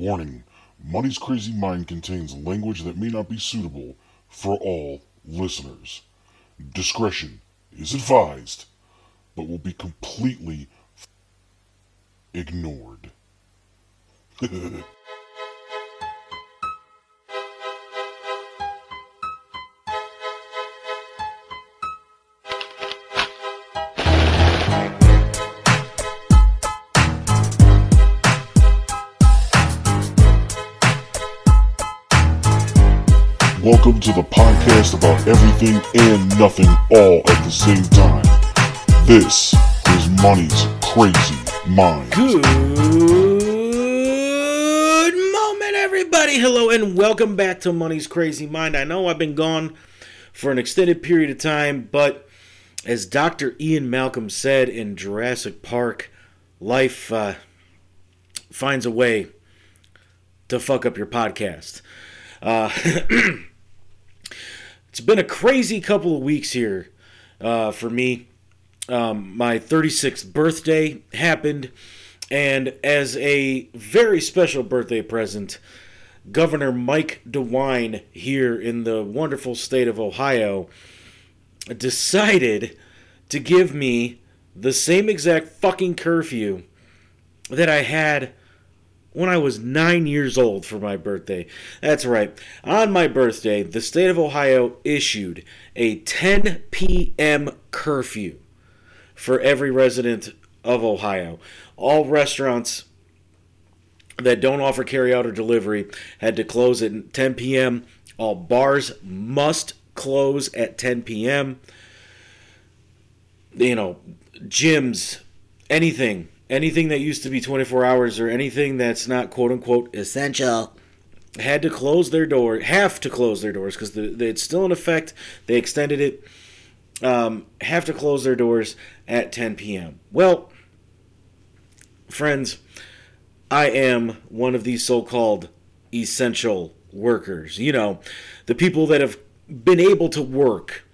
Warning Money's Crazy Mind contains language that may not be suitable for all listeners. Discretion is advised, but will be completely ignored. Welcome to the podcast about everything and nothing all at the same time. This is Money's Crazy Mind. Good moment, everybody. Hello, and welcome back to Money's Crazy Mind. I know I've been gone for an extended period of time, but as Dr. Ian Malcolm said in Jurassic Park, life uh, finds a way to fuck up your podcast. Uh, it's been a crazy couple of weeks here uh, for me. Um, my 36th birthday happened, and as a very special birthday present, Governor Mike DeWine here in the wonderful state of Ohio decided to give me the same exact fucking curfew that I had when I was nine years old for my birthday. That's right. On my birthday, the state of Ohio issued a 10 p.m. curfew for every resident of Ohio. All restaurants that don't offer carryout or delivery had to close at 10 p.m. All bars must close at 10 p.m. You know, gyms, anything anything that used to be 24 hours or anything that's not quote unquote essential had to close their door, have to close their doors because the, the, it's still in effect. They extended it. Um, have to close their doors at 10 p.m. Well, friends, I am one of these so called essential workers. You know, the people that have been able to work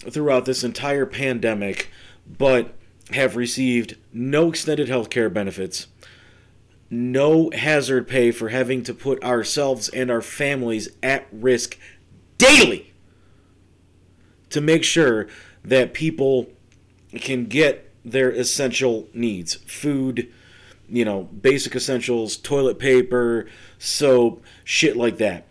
throughout this entire pandemic, but have received no extended health care benefits, no hazard pay for having to put ourselves and our families at risk daily to make sure that people can get their essential needs food, you know, basic essentials, toilet paper, soap, shit like that.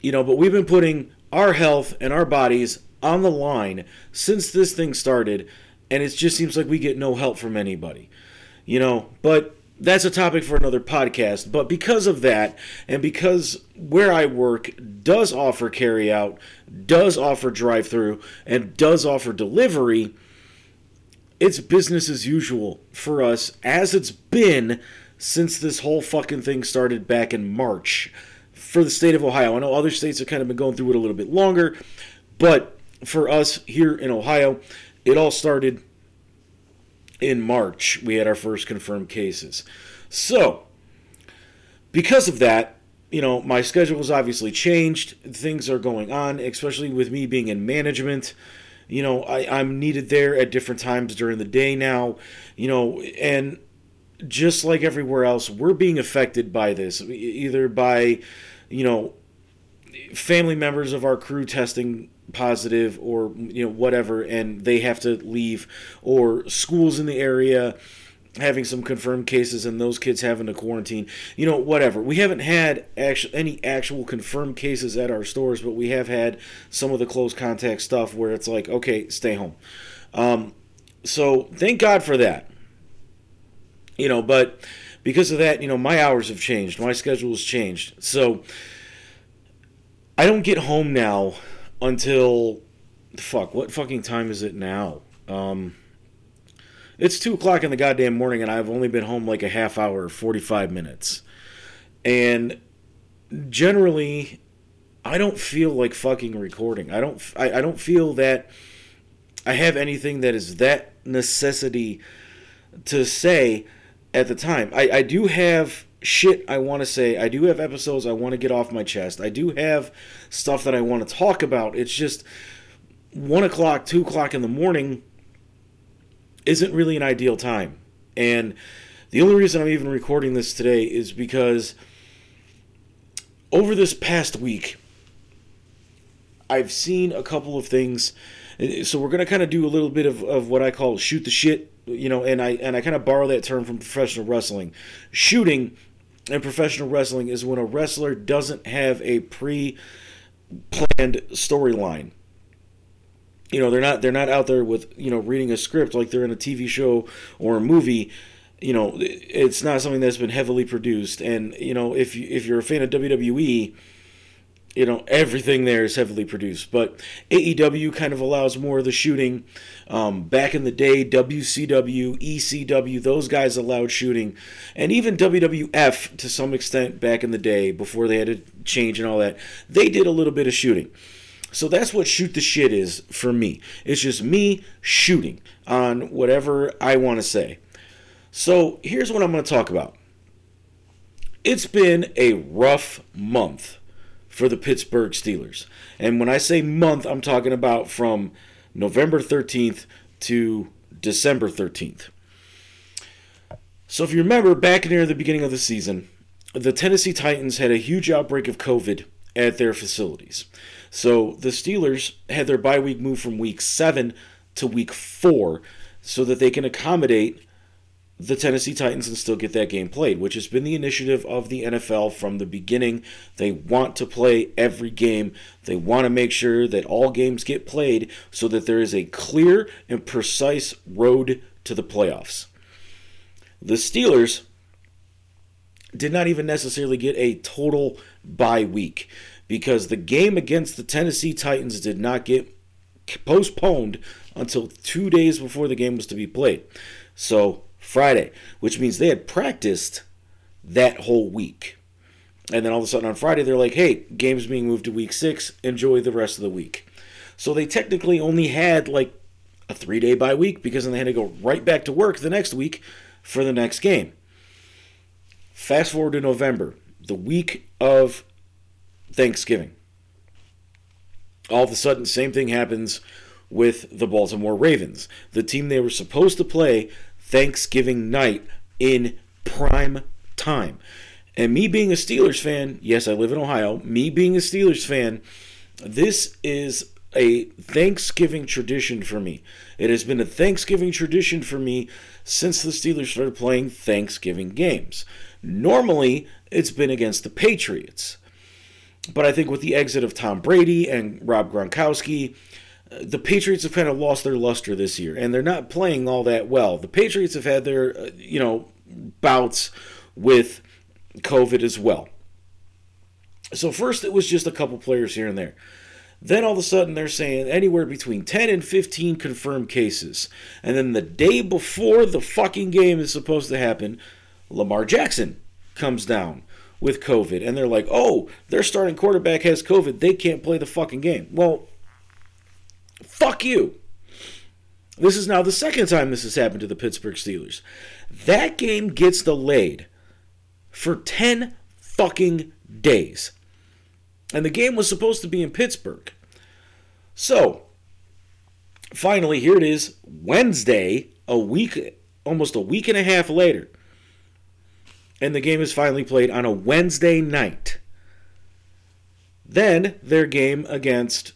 You know, but we've been putting our health and our bodies on the line since this thing started and it just seems like we get no help from anybody. You know, but that's a topic for another podcast. But because of that, and because where I work does offer carry out, does offer drive through, and does offer delivery, it's business as usual for us, as it's been since this whole fucking thing started back in March for the state of Ohio. I know other states have kind of been going through it a little bit longer, but for us here in Ohio, it all started in March. We had our first confirmed cases. So, because of that, you know, my schedule has obviously changed. Things are going on, especially with me being in management. You know, I, I'm needed there at different times during the day now, you know, and just like everywhere else, we're being affected by this, either by, you know, family members of our crew testing positive or you know whatever and they have to leave or schools in the area having some confirmed cases and those kids having to quarantine. You know whatever. We haven't had actual any actual confirmed cases at our stores but we have had some of the close contact stuff where it's like okay stay home. Um, so thank god for that. You know but because of that you know my hours have changed. My schedule has changed. So i don't get home now until fuck what fucking time is it now? Um it's two o'clock in the goddamn morning and i've only been home like a half hour 45 minutes. And generally i don't feel like fucking recording. I don't i, I don't feel that i have anything that is that necessity to say at the time. I, I do have shit I want to say. I do have episodes I want to get off my chest. I do have stuff that I want to talk about. It's just one o'clock, two o'clock in the morning isn't really an ideal time. And The only reason I'm even recording this today is because over this past week, I've seen a couple of things. So we're gonna kind of do a little bit of, of what I call shoot the shit, you know, and I and I kind of borrow that term from professional wrestling. Shooting in professional wrestling is when a wrestler doesn't have a pre planned storyline. You know they're not they're not out there with you know reading a script like they're in a TV show or a movie. You know it's not something that's been heavily produced. And you know if you, if you're a fan of WWE you know everything there is heavily produced but AEW kind of allows more of the shooting um, back in the day WCW ECW those guys allowed shooting and even WWF to some extent back in the day before they had to change and all that they did a little bit of shooting so that's what shoot the shit is for me. It's just me shooting on whatever I want to say. So here's what I'm going to talk about. It's been a rough month for the Pittsburgh Steelers. And when I say month, I'm talking about from November 13th to December 13th. So if you remember, back near the beginning of the season, the Tennessee Titans had a huge outbreak of COVID at their facilities. So the Steelers had their bye week move from week seven to week four so that they can accommodate the Tennessee Titans and still get that game played, which has been the initiative of the NFL from the beginning. They want to play every game. They want to make sure that all games get played so that there is a clear and precise road to the playoffs. The Steelers did not even necessarily get a total bye week because the game against the Tennessee Titans did not get postponed until two days before the game was to be played. So, Friday, which means they had practiced that whole week. And then all of a sudden on Friday, they're like, hey, game's being moved to week six. Enjoy the rest of the week. So they technically only had like a three day bye week because then they had to go right back to work the next week for the next game. Fast forward to November, the week of Thanksgiving. All of a sudden, same thing happens with the Baltimore Ravens, the team they were supposed to play Thanksgiving night in prime time. And me being a Steelers fan, yes, I live in Ohio, me being a Steelers fan, this is a Thanksgiving tradition for me. It has been a Thanksgiving tradition for me since the Steelers started playing Thanksgiving games. Normally, it's been against the Patriots. But I think with the exit of Tom Brady and Rob Gronkowski, the Patriots have kind of lost their luster this year, and they're not playing all that well. The Patriots have had their, uh, you know, bouts with COVID as well. So first it was just a couple players here and there. Then all of a sudden they're saying anywhere between 10 and 15 confirmed cases. And then the day before the fucking game is supposed to happen, Lamar Jackson comes down with COVID, and they're like, oh, their starting quarterback has COVID. They can't play the fucking game. Well, fuck you. This is now the second time this has happened to the Pittsburgh Steelers. That game gets delayed for 10 fucking days. And the game was supposed to be in Pittsburgh. So, finally, here it is Wednesday, a week, almost a week and a half later and the game is finally played on a Wednesday night. Then their game against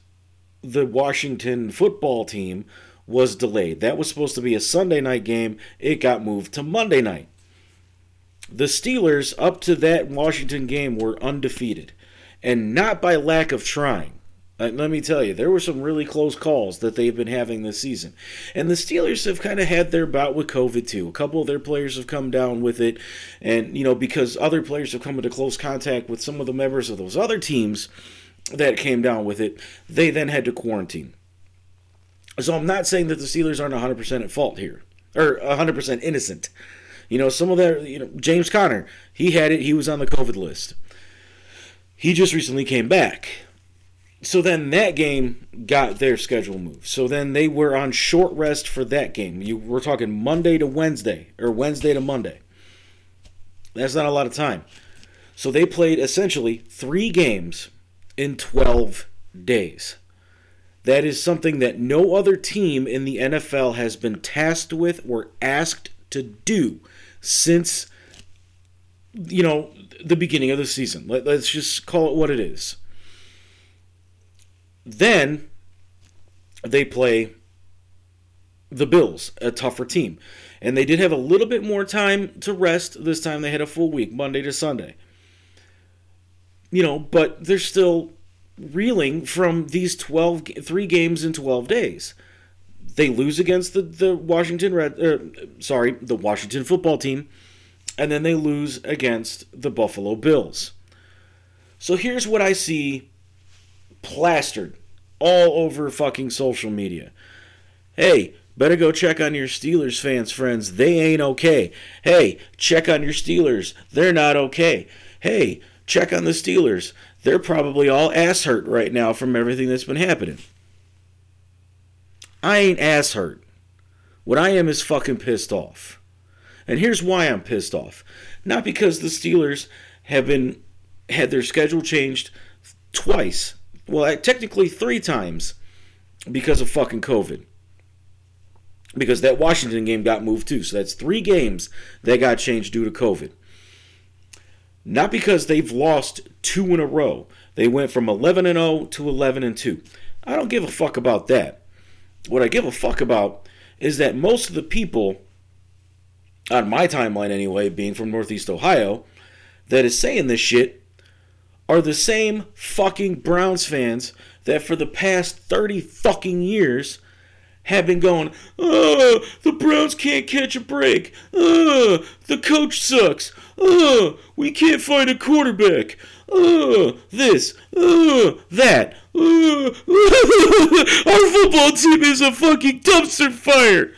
the Washington football team was delayed. That was supposed to be a Sunday night game. It got moved to Monday night. The Steelers, up to that Washington game, were undefeated. And not by lack of trying. Uh, let me tell you, there were some really close calls that they've been having this season. And the Steelers have kind of had their bout with COVID too. A couple of their players have come down with it. And, you know, because other players have come into close contact with some of the members of those other teams that came down with it, they then had to quarantine. So I'm not saying that the Steelers aren't 100% at fault here, or 100% innocent. You know, some of that, you know, James Conner, he had it, he was on the COVID list. He just recently came back so then that game got their schedule moved. So then they were on short rest for that game. You we're talking Monday to Wednesday or Wednesday to Monday. That's not a lot of time. So they played essentially 3 games in 12 days. That is something that no other team in the NFL has been tasked with or asked to do since you know the beginning of the season. Let, let's just call it what it is. Then they play the Bills, a tougher team. And they did have a little bit more time to rest this time. They had a full week, Monday to Sunday. You know, but they're still reeling from these 12 3 games in 12 days. They lose against the the Washington Red uh, sorry, the Washington football team and then they lose against the Buffalo Bills. So here's what I see plastered all over fucking social media. Hey, better go check on your Steelers fans, friends. They ain't okay. Hey, check on your Steelers. They're not okay. Hey, check on the Steelers. They're probably all ass hurt right now from everything that's been happening. I ain't ass hurt. What I am is fucking pissed off. And here's why I'm pissed off. Not because the Steelers have been had their schedule changed twice. Well, technically three times because of fucking COVID. Because that Washington game got moved too. So that's three games that got changed due to COVID. Not because they've lost two in a row. They went from 11 and 0 to 11 and 2. I don't give a fuck about that. What I give a fuck about is that most of the people on my timeline anyway, being from Northeast Ohio, that is saying this shit are the same fucking Browns fans that for the past 30 fucking years have been going, oh, the Browns can't catch a break. Oh, the coach sucks. Oh, we can't find a quarterback. Oh, this. Oh, that. Oh, our football team is a fucking dumpster fire.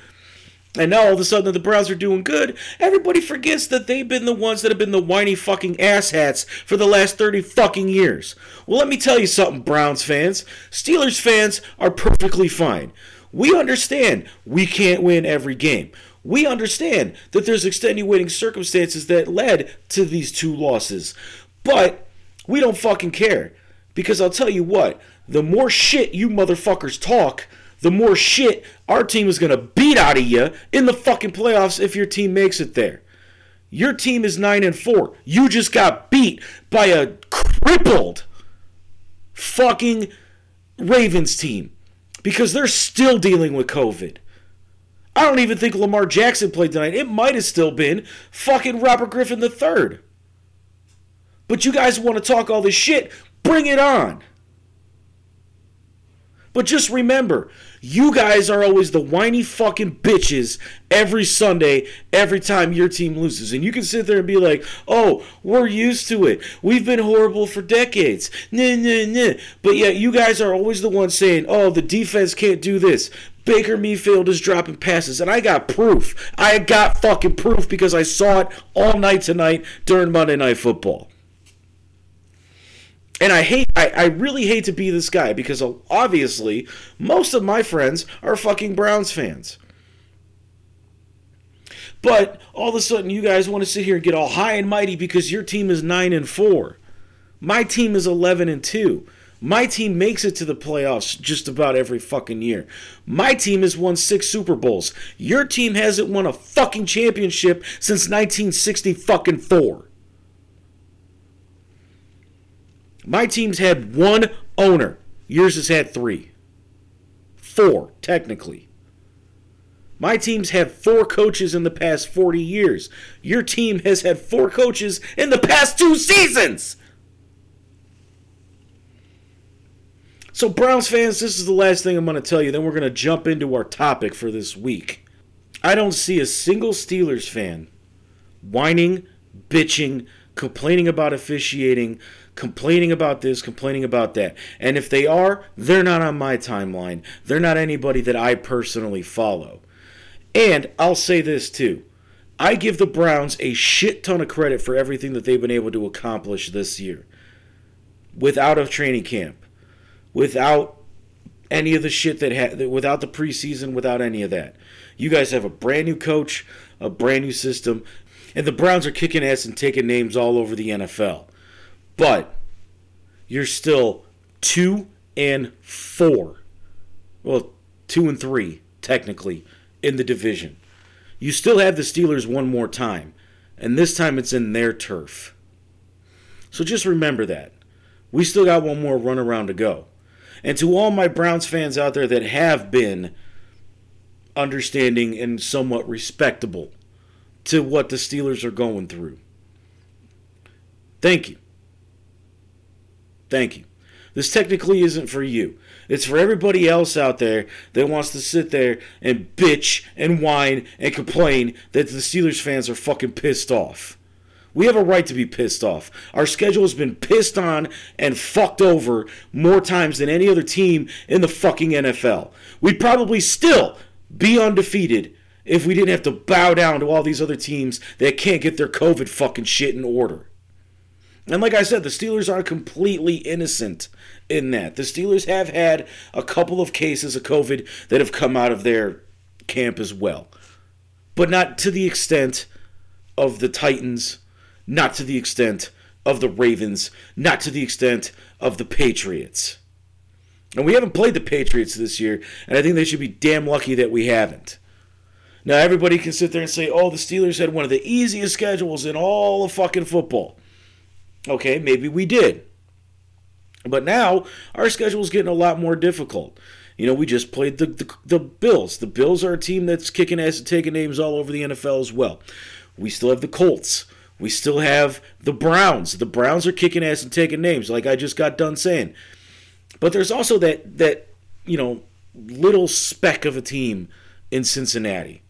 And now all of a sudden the Browns are doing good. Everybody forgets that they've been the ones that have been the whiny fucking asshats for the last 30 fucking years. Well, let me tell you something, Browns fans. Steelers fans are perfectly fine. We understand we can't win every game. We understand that there's extenuating circumstances that led to these two losses. But we don't fucking care. Because I'll tell you what, the more shit you motherfuckers talk, the more shit our team is going to beat out of you in the fucking playoffs if your team makes it there. Your team is 9 and 4. You just got beat by a crippled fucking Ravens team because they're still dealing with COVID. I don't even think Lamar Jackson played tonight. It might have still been fucking Robert Griffin III. But you guys want to talk all this shit? Bring it on. But just remember, you guys are always the whiny fucking bitches every Sunday, every time your team loses. And you can sit there and be like, oh, we're used to it. We've been horrible for decades. Nah, nah, nah. But yet you guys are always the ones saying, oh, the defense can't do this. Baker Mayfield is dropping passes, and I got proof. I got fucking proof because I saw it all night tonight during Monday Night Football. And I hate, I, I really hate to be this guy because uh, obviously most of my friends are fucking Browns fans. But all of a sudden you guys want to sit here and get all high and mighty because your team is 9 and 4. My team is 11 and 2. My team makes it to the playoffs just about every fucking year. My team has won six Super Bowls. Your team hasn't won a fucking championship since 1960 fucking four. My team's had one owner. Yours has had three. Four, technically. My team's had four coaches in the past 40 years. Your team has had four coaches in the past two seasons. So, Browns fans, this is the last thing I'm going to tell you. Then we're going to jump into our topic for this week. I don't see a single Steelers fan whining, bitching, complaining about officiating, complaining about this, complaining about that. And if they are, they're not on my timeline. They're not anybody that I personally follow. And I'll say this too. I give the Browns a shit ton of credit for everything that they've been able to accomplish this year. Without a training camp, without any of the shit that had, without the preseason, without any of that. You guys have a brand new coach, a brand new system, and the Browns are kicking ass and taking names all over the NFL. But you're still two and four. Well, two and three, technically, in the division. you still have the Steelers one more time, and this time it's in their turf. So just remember that. We still got one more run around to go. And to all my Browns fans out there that have been understanding and somewhat respectable to what the Steelers are going through, thank you. Thank you. This technically isn't for you. It's for everybody else out there that wants to sit there and bitch and whine and complain that the Steelers fans are fucking pissed off. We have a right to be pissed off. Our schedule has been pissed on and fucked over more times than any other team in the fucking NFL. We'd probably still be undefeated if we didn't have to bow down to all these other teams that can't get their COVID fucking shit in order. And like I said, the Steelers aren't completely innocent in that. The Steelers have had a couple of cases of COVID that have come out of their camp as well. But not to the extent of the Titans, not to the extent of the Ravens, not to the extent of the Patriots. And we haven't played the Patriots this year, and I think they should be damn lucky that we haven't. Now, everybody can sit there and say, oh, the Steelers had one of the easiest schedules in all of fucking football. Okay, maybe we did. But now our schedule is getting a lot more difficult. You know, we just played the, the, the Bills. The Bills are a team that's kicking ass and taking names all over the NFL as well. We still have the Colts. We still have the Browns. The Browns are kicking ass and taking names, like I just got done saying. But there's also that that you know little speck of a team in Cincinnati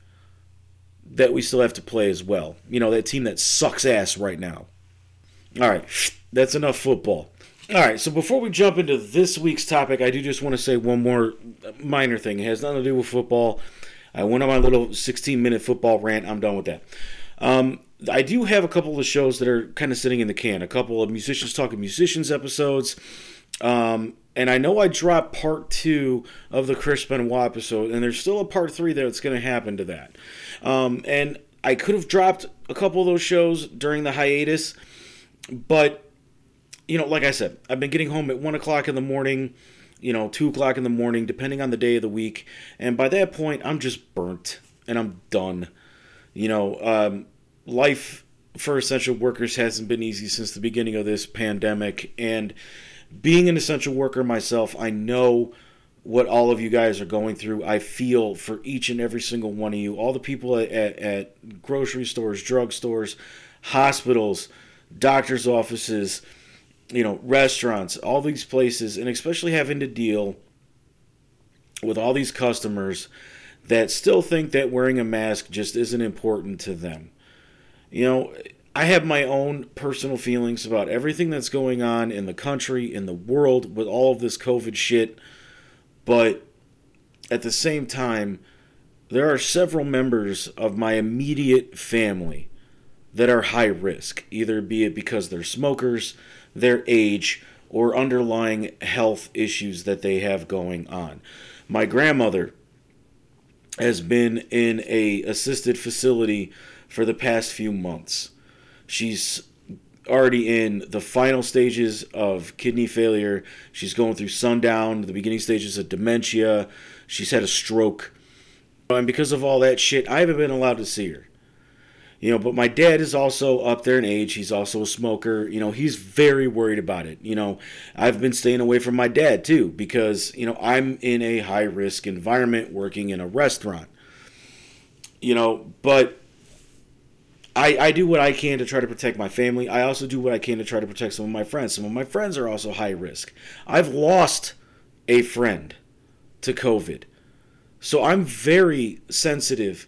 that we still have to play as well. You know, that team that sucks ass right now. All right, that's enough football. All right, so before we jump into this week's topic, I do just want to say one more minor thing. It has nothing to do with football. I went on my little 16 minute football rant. I'm done with that. Um, I do have a couple of shows that are kind of sitting in the can. A couple of musicians talking musicians episodes. Um, and I know I dropped part two of the Chris Benoit episode, and there's still a part three that's going to happen to that. Um, and I could have dropped a couple of those shows during the hiatus but you know, like I said, I've been getting home at one o'clock in the morning, you know, two o'clock in the morning, depending on the day of the week, and by that point, I'm just burnt and I'm done. You know, um, life for essential workers hasn't been easy since the beginning of this pandemic, and being an essential worker myself, I know what all of you guys are going through. I feel for each and every single one of you, all the people at, at, at grocery stores, drugstores, hospitals doctor's offices, you know, restaurants, all these places, and especially having to deal with all these customers that still think that wearing a mask just isn't important to them. You know, I have my own personal feelings about everything that's going on in the country, in the world, with all of this COVID shit, but at the same time, there are several members of my immediate family that are high risk, either be it because they're smokers, their age, or underlying health issues that they have going on. My grandmother has been in a assisted facility for the past few months. She's already in the final stages of kidney failure. She's going through sundown, the beginning stages of dementia. She's had a stroke. And because of all that shit, I haven't been allowed to see her. You know, but my dad is also up there in age. He's also a smoker. You know, he's very worried about it. You know, I've been staying away from my dad too because, you know, I'm in a high risk environment working in a restaurant. You know, but I, I do what I can to try to protect my family. I also do what I can to try to protect some of my friends. Some of my friends are also high risk. I've lost a friend to COVID. So I'm very sensitive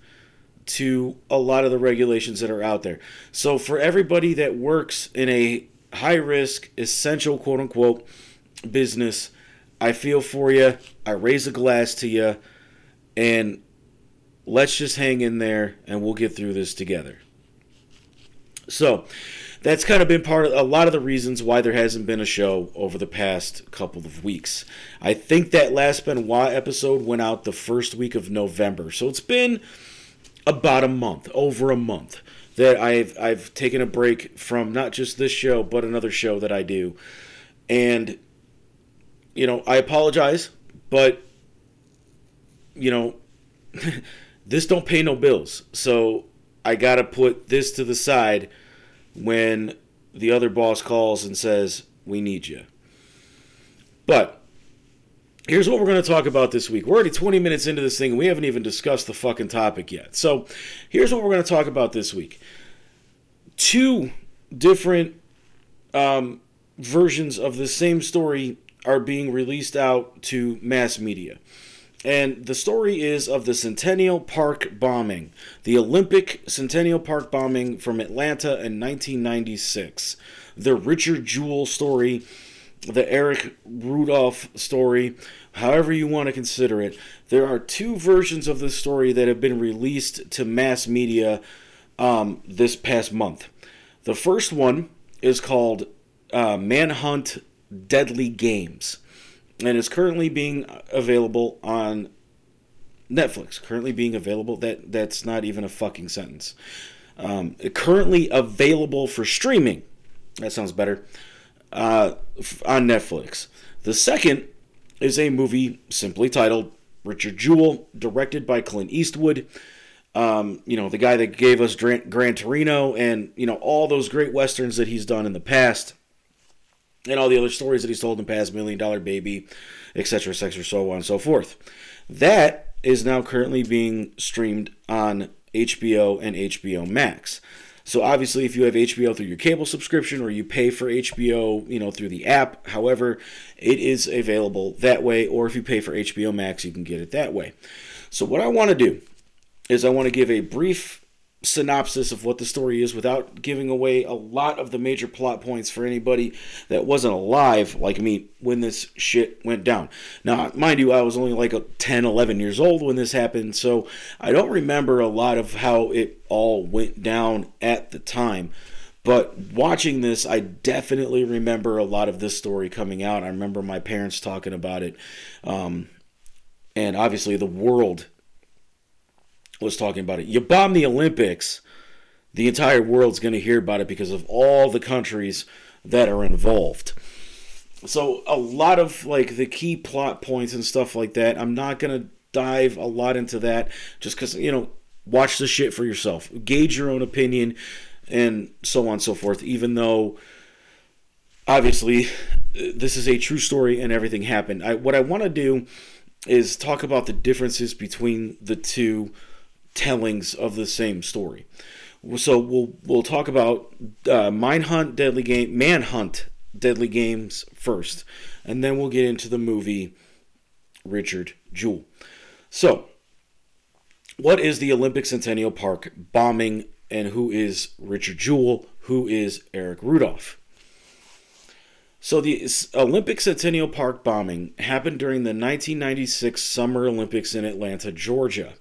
to a lot of the regulations that are out there. So for everybody that works in a high risk, essential quote unquote business, I feel for you. I raise a glass to you. And let's just hang in there and we'll get through this together. So that's kind of been part of a lot of the reasons why there hasn't been a show over the past couple of weeks. I think that last Benoit episode went out the first week of November. So it's been about a month, over a month, that I've I've taken a break from not just this show but another show that I do, and you know I apologize, but you know this don't pay no bills. So I got to put this to the side when the other boss calls and says, "We need you." But here's what we're going to talk about this week. We're already 20 minutes into this thing and we haven't even discussed the fucking topic yet. So, here's what we're going to talk about this week. Two different um, versions of the same story are being released out to mass media. And the story is of the Centennial Park bombing, the Olympic Centennial Park bombing from Atlanta in 1996. The Richard Jewell story, the Eric Rudolph story, however you want to consider it. There are two versions of this story that have been released to mass media um, this past month. The first one is called uh, Manhunt Deadly Games and is currently being available on Netflix. Currently being available. That that's not even a fucking sentence. Um, currently available for streaming. That sounds better. Uh, on Netflix. The second is a movie simply titled Richard Jewell, directed by Clint Eastwood. Um, you know, the guy that gave us Gran, Gran Torino and, you know, all those great westerns that he's done in the past and all the other stories that he's told in the past, Million Dollar Baby, etc., etc., so on and so forth. That is now currently being streamed on HBO and HBO Max. So obviously, if you have HBO through your cable subscription or you pay for HBO, you know, through the app, however, it is available that way. Or if you pay for HBO Max, you can get it that way. So what I want to do is I want to give a brief synopsis of what the story is without giving away a lot of the major plot points for anybody that wasn't alive like me when this shit went down. Now, mind you, I was only like 10, 11 years old when this happened, so I don't remember a lot of how it all went down at the time. But watching this, I definitely remember a lot of this story coming out. I remember my parents talking about it. Um, and obviously, the world was talking about it. You bomb the Olympics, the entire world's going to hear about it because of all the countries that are involved. So a lot of like the key plot points and stuff like that. I'm not going to dive a lot into that just cuz you know, watch the shit for yourself. Gauge your own opinion and so on and so forth even though obviously this is a true story and everything happened. I, what I want to do is talk about the differences between the two tellings of the same story. So we'll we'll talk about uh, Deadly Game, Manhunt Deadly Games first, and then we'll get into the movie Richard Jewell. So, what is the Olympic Centennial Park bombing, and who is Richard Jewell? Who is Eric Rudolph? So, the Olympic Centennial Park bombing happened during the 1996 Summer Olympics in Atlanta, Georgia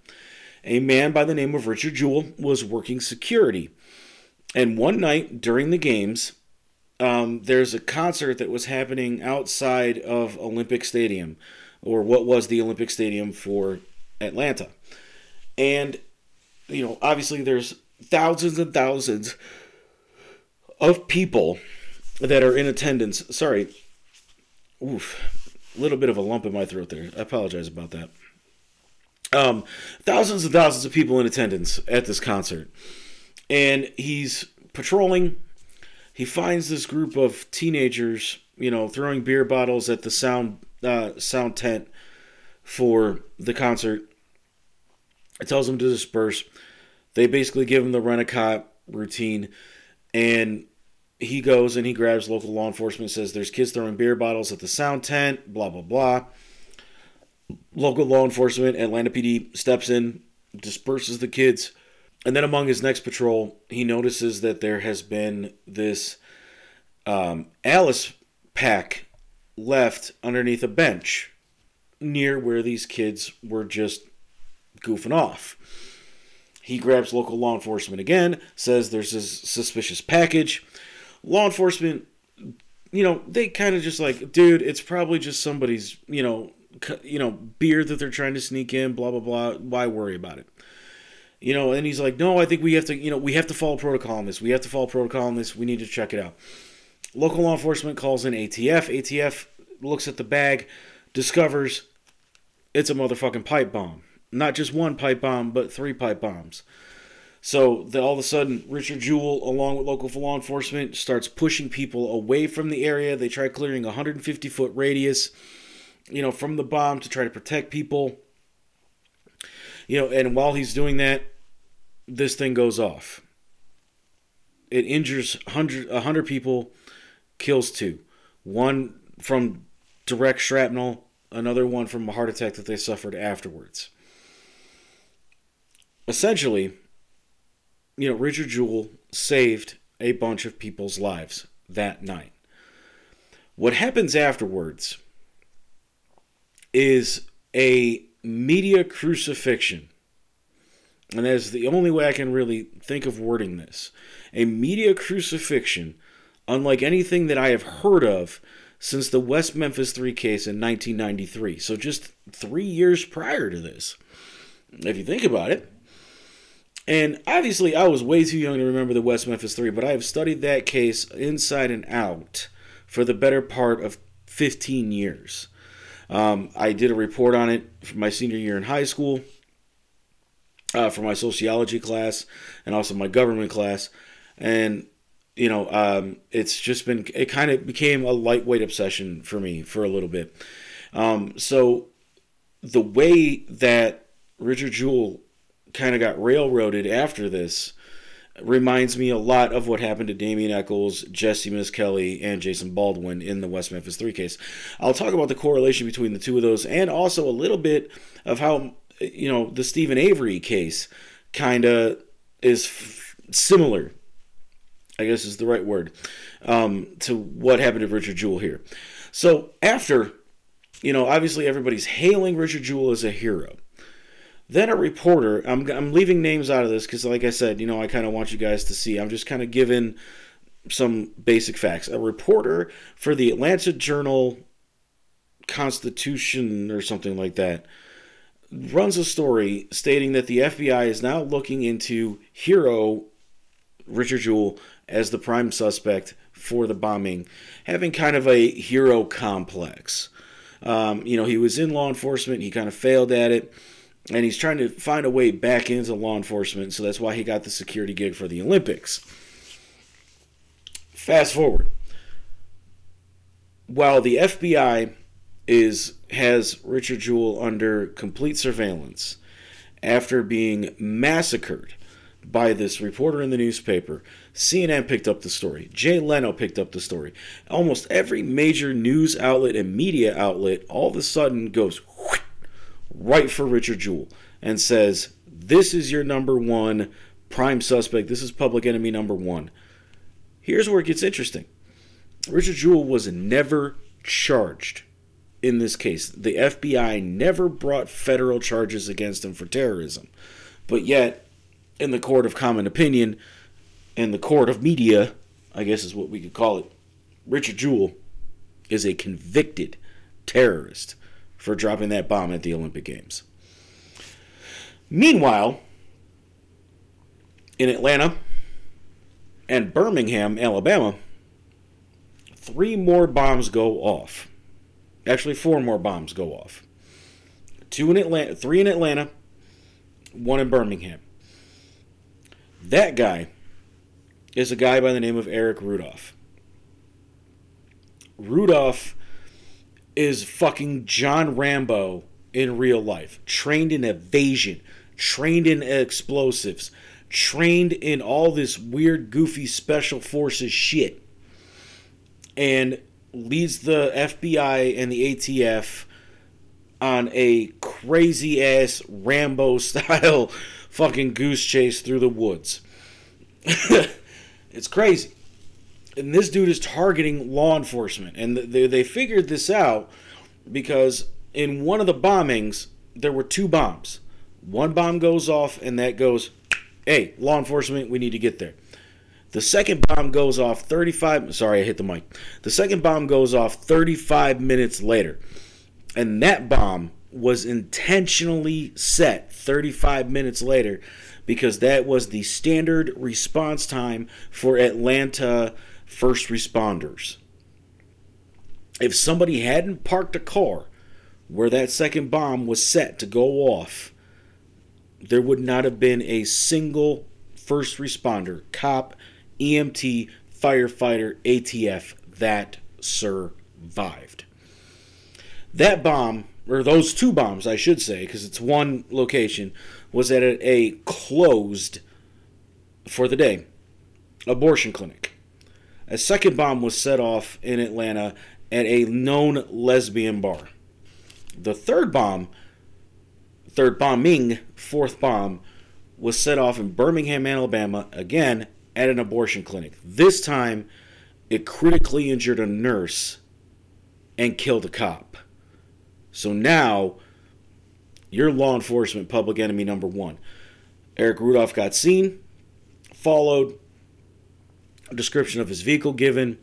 a man by the name of Richard Jewell was working security. And one night during the games, um, there's a concert that was happening outside of Olympic Stadium, or what was the Olympic Stadium for Atlanta. And, you know, obviously there's thousands and thousands of people that are in attendance. Sorry. Oof. A little bit of a lump in my throat there. I apologize about that. Um, thousands and thousands of people in attendance at this concert. And he's patrolling. He finds this group of teenagers, you know, throwing beer bottles at the sound uh, sound tent for the concert. It tells them to disperse. They basically give him the rent a cop routine, and he goes and he grabs local law enforcement. Says there's kids throwing beer bottles at the sound tent. Blah blah blah. Local law enforcement, Atlanta PD steps in, disperses the kids, and then among his next patrol, he notices that there has been this um, Alice pack left underneath a bench near where these kids were just goofing off. He grabs local law enforcement again, says there's this suspicious package. Law enforcement, you know, they kind of just like, dude, it's probably just somebody's, you know, you know, beer that they're trying to sneak in, blah blah blah. Why worry about it? You know, and he's like, no, I think we have to, you know, we have to follow protocol on this. We have to follow protocol on this. We need to check it out. Local law enforcement calls in ATF. ATF looks at the bag, discovers it's a motherfucking pipe bomb. not just one pipe bomb, but three pipe bombs. So the, all of a sudden, Richard Jewell, along with local law enforcement, starts pushing people away from the area. They try clearing a 150 foot radius, you know, from the bomb to try to protect people. You know, and while he's doing that, this thing goes off. It injures 100, a 100 people, kills two. One from direct shrapnel, another one from a heart attack that they suffered afterwards. Essentially, you know, Richard Jewell saved a bunch of people's lives that night. What happens afterwards is a media crucifixion. And that is the only way I can really think of wording this. A media crucifixion, unlike anything that I have heard of since the West Memphis 3 case in 1993. So just three years prior to this. If you think about it, and obviously, I was way too young to remember the West Memphis Three, but I have studied that case inside and out for the better part of 15 years. Um, I did a report on it for my senior year in high school, uh, for my sociology class, and also my government class. And, you know, um, it's just been, it kind of became a lightweight obsession for me for a little bit. Um, so the way that Richard Jewell kind of got railroaded after this reminds me a lot of what happened to Damien Echols, Jessie Misskelley, and Jason Baldwin in the West Memphis 3 case. I'll talk about the correlation between the two of those and also a little bit of how, you know, the Steven Avery case kind of is f- similar, I guess is the right word, um, to what happened to Richard Jewell here. So after, you know, obviously everybody's hailing Richard Jewell as a hero. Then a reporter, I'm, I'm leaving names out of this because, like I said, you know, I kind of want you guys to see. I'm just kind of giving some basic facts. A reporter for the Atlanta Journal Constitution or something like that runs a story stating that the FBI is now looking into Hero Richard Jewell as the prime suspect for the bombing, having kind of a hero complex. Um, you know, he was in law enforcement, he kind of failed at it and he's trying to find a way back into law enforcement. So that's why he got the security gig for the Olympics. Fast forward. While the FBI is has Richard Jewell under complete surveillance after being massacred by this reporter in the newspaper. CNN picked up the story. Jay Leno picked up the story. Almost every major news outlet and media outlet all of a sudden goes right for Richard Jewell and says, This is your number one prime suspect. This is public enemy number one. Here's where it gets interesting Richard Jewell was never charged in this case. The FBI never brought federal charges against him for terrorism. But yet, in the court of common opinion, in the court of media, I guess is what we could call it, Richard Jewell is a convicted terrorist for dropping that bomb at the Olympic Games. Meanwhile, in Atlanta and Birmingham, Alabama, three more bombs go off. Actually, four more bombs go off. Two in Atlanta, three in Atlanta, one in Birmingham. That guy is a guy by the name of Eric Rudolph. Rudolph is fucking John Rambo in real life. Trained in evasion, trained in explosives, trained in all this weird, goofy special forces shit. And leads the FBI and the ATF on a crazy ass Rambo style fucking goose chase through the woods. it's crazy and this dude is targeting law enforcement. And they, they figured this out because in one of the bombings, there were two bombs. One bomb goes off, and that goes, hey, law enforcement, we need to get there. The second bomb goes off 35. Sorry, I hit the mic. The second bomb goes off 35 minutes later. And that bomb was intentionally set 35 minutes later because that was the standard response time for Atlanta first responders. If somebody hadn't parked a car where that second bomb was set to go off, there would not have been a single first responder, cop, EMT, firefighter, ATF that survived. That bomb, or those two bombs, I should say, because it's one location, was at a closed for the day abortion clinic. A second bomb was set off in Atlanta at a known lesbian bar. The third bomb, third bombing, fourth bomb, was set off in Birmingham, Alabama, again at an abortion clinic. This time, it critically injured a nurse and killed a cop. So now, you're law enforcement public enemy number one. Eric Rudolph got seen, followed, description of his vehicle given,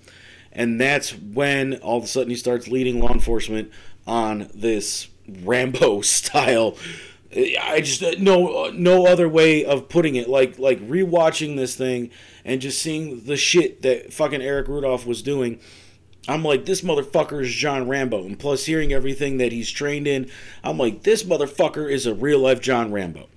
and that's when all of a sudden he starts leading law enforcement on this Rambo style. I just uh, no uh, no other way of putting it. Like like rewatching this thing and just seeing the shit that fucking Eric Rudolph was doing. I'm like, this motherfucker is John Rambo. And plus, hearing everything that he's trained in, I'm like, this motherfucker is a real life John Rambo.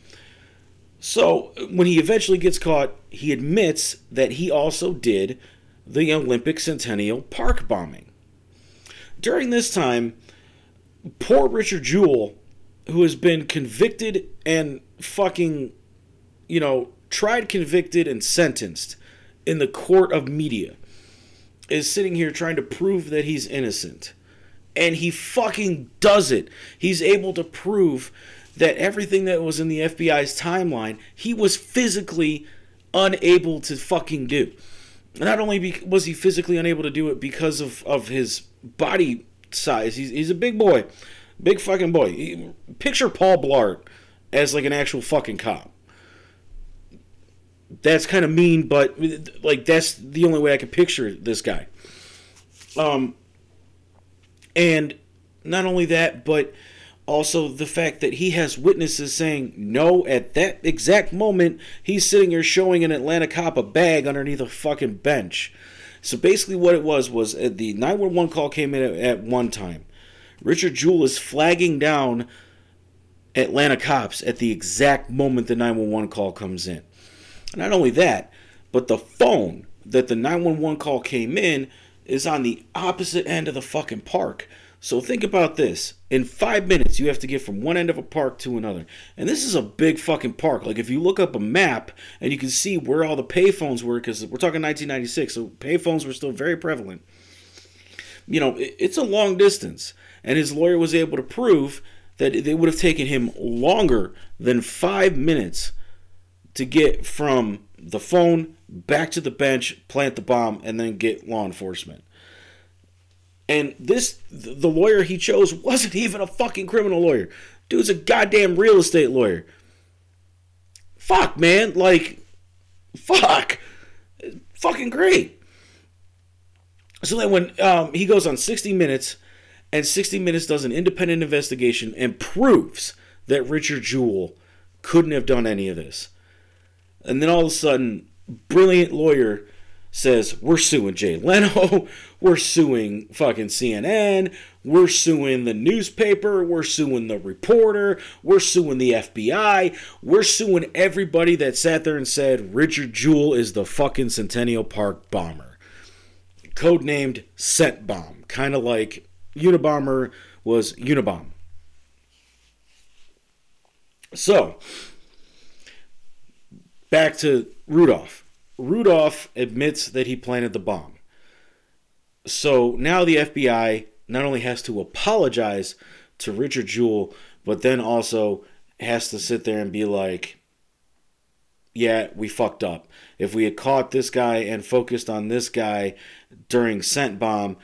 So, when he eventually gets caught, he admits that he also did the Olympic Centennial Park bombing. During this time, poor Richard Jewell, who has been convicted and fucking, you know, tried, convicted, and sentenced in the court of media, is sitting here trying to prove that he's innocent. And he fucking does it. He's able to prove that everything that was in the FBI's timeline, he was physically unable to fucking do. Not only was he physically unable to do it because of, of his body size, he's, he's a big boy. Big fucking boy. He, picture Paul Blart as like an actual fucking cop. That's kind of mean, but like that's the only way I can picture this guy. Um, and not only that, but also the fact that he has witnesses saying no at that exact moment he's sitting here showing an atlanta cop a bag underneath a fucking bench. So basically what it was was uh, the 911 call came in at, at one time. Richard jewell is flagging down atlanta cops at the exact moment the 911 call comes in. Not only that but the phone that the 911 call came in is on the opposite end of the fucking park so think about this. In five minutes, you have to get from one end of a park to another. And this is a big fucking park. Like, if you look up a map and you can see where all the payphones were, because we're talking 1996, so payphones were still very prevalent. You know, it's a long distance. And his lawyer was able to prove that it would have taken him longer than five minutes to get from the phone back to the bench, plant the bomb, and then get law enforcement. And this, the lawyer he chose wasn't even a fucking criminal lawyer. Dude's a goddamn real estate lawyer. Fuck, man. Like, fuck. Fucking great. So then when um, he goes on 60 Minutes, and 60 Minutes does an independent investigation and proves that Richard Jewell couldn't have done any of this. And then all of a sudden, brilliant lawyer says we're suing Jay Leno, we're suing fucking CNN, we're suing the newspaper, we're suing the reporter, we're suing the FBI, we're suing everybody that sat there and said Richard Jewell is the fucking Centennial Park bomber. Codenamed CENTBOMB, kind of like Unabomber was Unabomb. So, back to Rudolph Rudolph admits that he planted the bomb. So now the FBI not only has to apologize to Richard Jewell, but then also has to sit there and be like, yeah, we fucked up. If we had caught this guy and focused on this guy during CENTBOMB,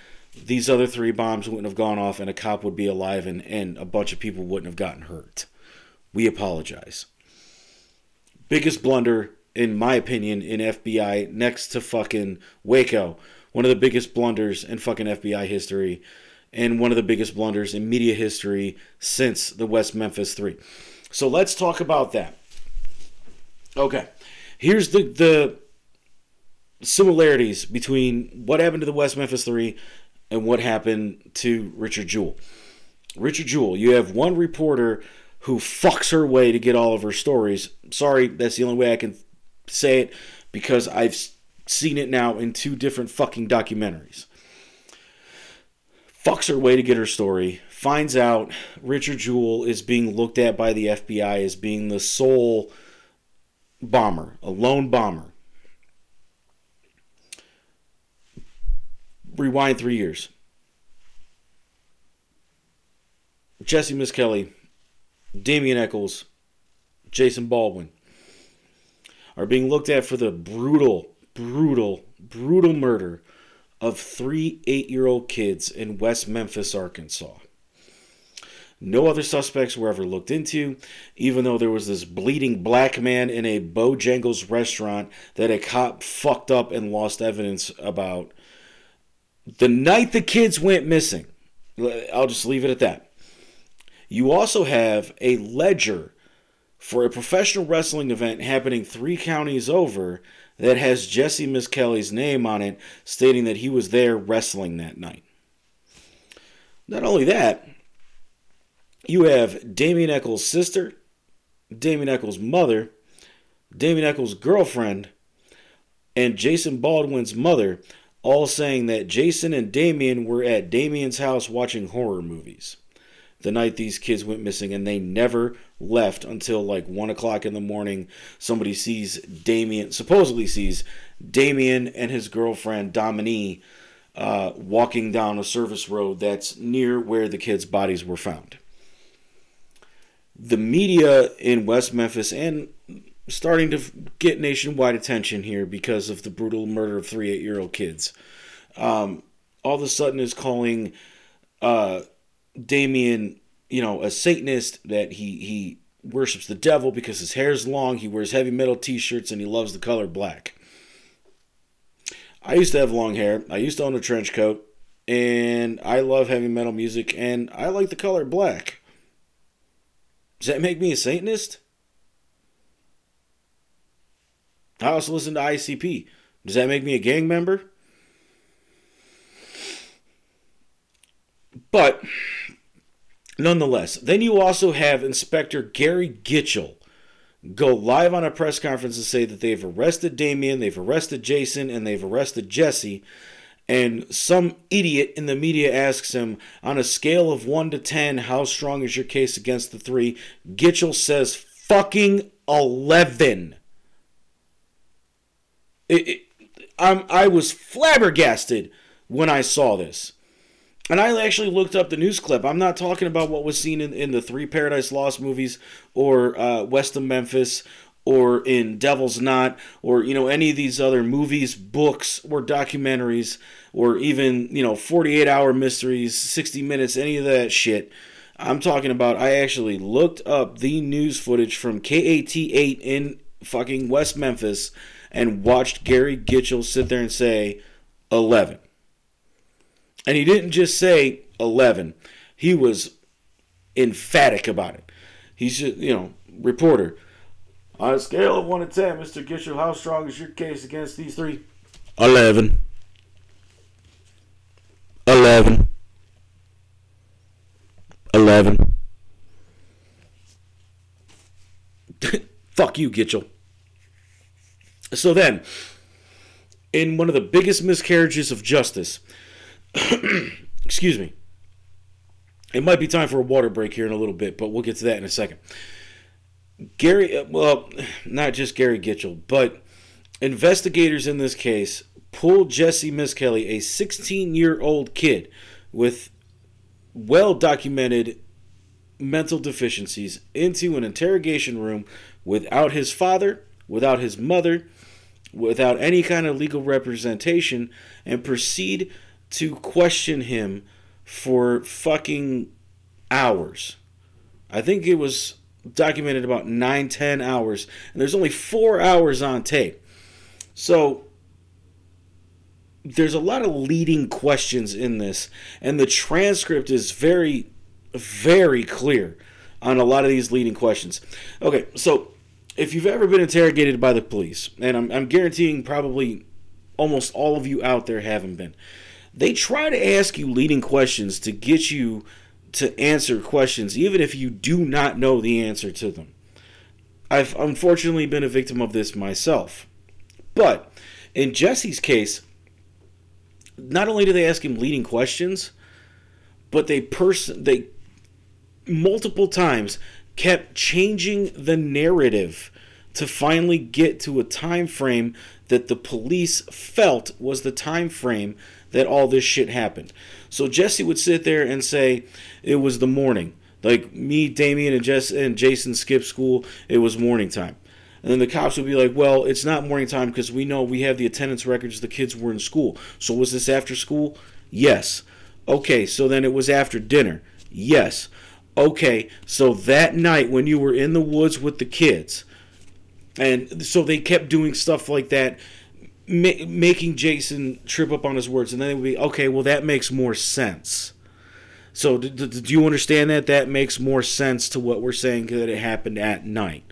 these other three bombs wouldn't have gone off and a cop would be alive and, and a bunch of people wouldn't have gotten hurt. We apologize. Biggest blunder in my opinion, in FBI next to fucking Waco. One of the biggest blunders in fucking FBI history, and one of the biggest blunders in media history since the West Memphis 3. So let's talk about that. Okay. Here's the, the similarities between what happened to the West Memphis 3 and what happened to Richard Jewell. Richard Jewell, you have one reporter who fucks her way to get all of her stories. Sorry, that's the only way I can say it because I've seen it now in two different fucking documentaries. Fucks her way to get her story, finds out Richard Jewell is being looked at by the FBI as being the sole bomber, a lone bomber. Rewind three years. Jessie Misskelley, Damien Echols, Jason Baldwin are being looked at for the brutal, brutal, brutal murder of three eight year old kids in West Memphis, Arkansas. No other suspects were ever looked into, even though there was this bleeding black man in a Bojangles restaurant that a cop fucked up and lost evidence about. The night the kids went missing, I'll just leave it at that. You also have a ledger for a professional wrestling event happening three counties over that has Jessie Misskelley's name on it, stating that he was there wrestling that night. Not only that, you have Damien Echols' sister, Damien Echols' mother, Damien Echols' girlfriend, and Jason Baldwin's mother all saying that Jason and Damien were at Damien's house watching horror movies the night these kids went missing, and they never left until like one o'clock in the morning. Somebody sees Damien, supposedly sees Damien and his girlfriend Dominique uh, walking down a service road that's near where the kids' bodies were found. The media in West Memphis and starting to get nationwide attention here because of the brutal murder of three eight year old kids. Um, all of a sudden is calling uh, Damien, you know, a Satanist that he he worships the devil because his hair's long, he wears heavy metal t-shirts, and he loves the color black. I used to have long hair. I used to own a trench coat, and I love heavy metal music, and I like the color black. Does that make me a Satanist? I also listen to ICP. Does that make me a gang member? But nonetheless, then you also have Inspector Gary Gitchell go live on a press conference and say that they've arrested Damien, they've arrested Jason, and they've arrested Jessie. And some idiot in the media asks him, on a scale of 1 to 10, how strong is your case against the three? Gitchell says, fucking 11. It, it, I was flabbergasted when I saw this. And I actually looked up the news clip. I'm not talking about what was seen in, in the three Paradise Lost movies or uh, West of Memphis or in Devil's Knot or you know any of these other movies, books, or documentaries or even you know 48 hour mysteries, 60 minutes, any of that shit. I'm talking about. I actually looked up the news footage from KAIT8 in fucking West Memphis and watched Gary Gitchell sit there and say 11. And he didn't just say 11, he was emphatic about it. He's just, you know, reporter. On a scale of 1 to 10, Mr. Gitchell, how strong is your case against these three? 11. 11. 11. Fuck you, Gitchell. So then, in one of the biggest miscarriages of justice, excuse me. It might be time for a water break here in a little bit, but we'll get to that in a second. Gary, uh, well, not just Gary Gitchell, but investigators in this case pulled Jessie Misskelley, a 16 year old kid with well documented mental deficiencies, into an interrogation room without his father, without his mother, without any kind of legal representation, and proceed to question him for fucking hours. I think it was documented about nine, ten hours, and there's only four hours on tape. So there's a lot of leading questions in this, and the transcript is very, very clear on a lot of these leading questions. Okay, so if you've ever been interrogated by the police, and I'm, I'm guaranteeing probably almost all of you out there haven't been, they try to ask you leading questions to get you to answer questions, even if you do not know the answer to them. I've unfortunately been a victim of this myself. But in Jessie's case, not only do they ask him leading questions, but they person they multiple times kept changing the narrative to finally get to a time frame that the police felt was the time frame that all this shit happened. So Jessie would sit there and say it was the morning. Like me, Damien, and Jess and Jason skipped school. It was morning time. And then the cops would be like, well, it's not morning time because we know we have the attendance records. The kids were in school. So was this after school? Yes. Okay, so then it was after dinner. Yes. Okay, so that night when you were in the woods with the kids, and so they kept doing stuff like that, ma- making Jason trip up on his words, and then it would be okay. Well, that makes more sense. So, do, do you understand that? That makes more sense to what we're saying that it happened at night.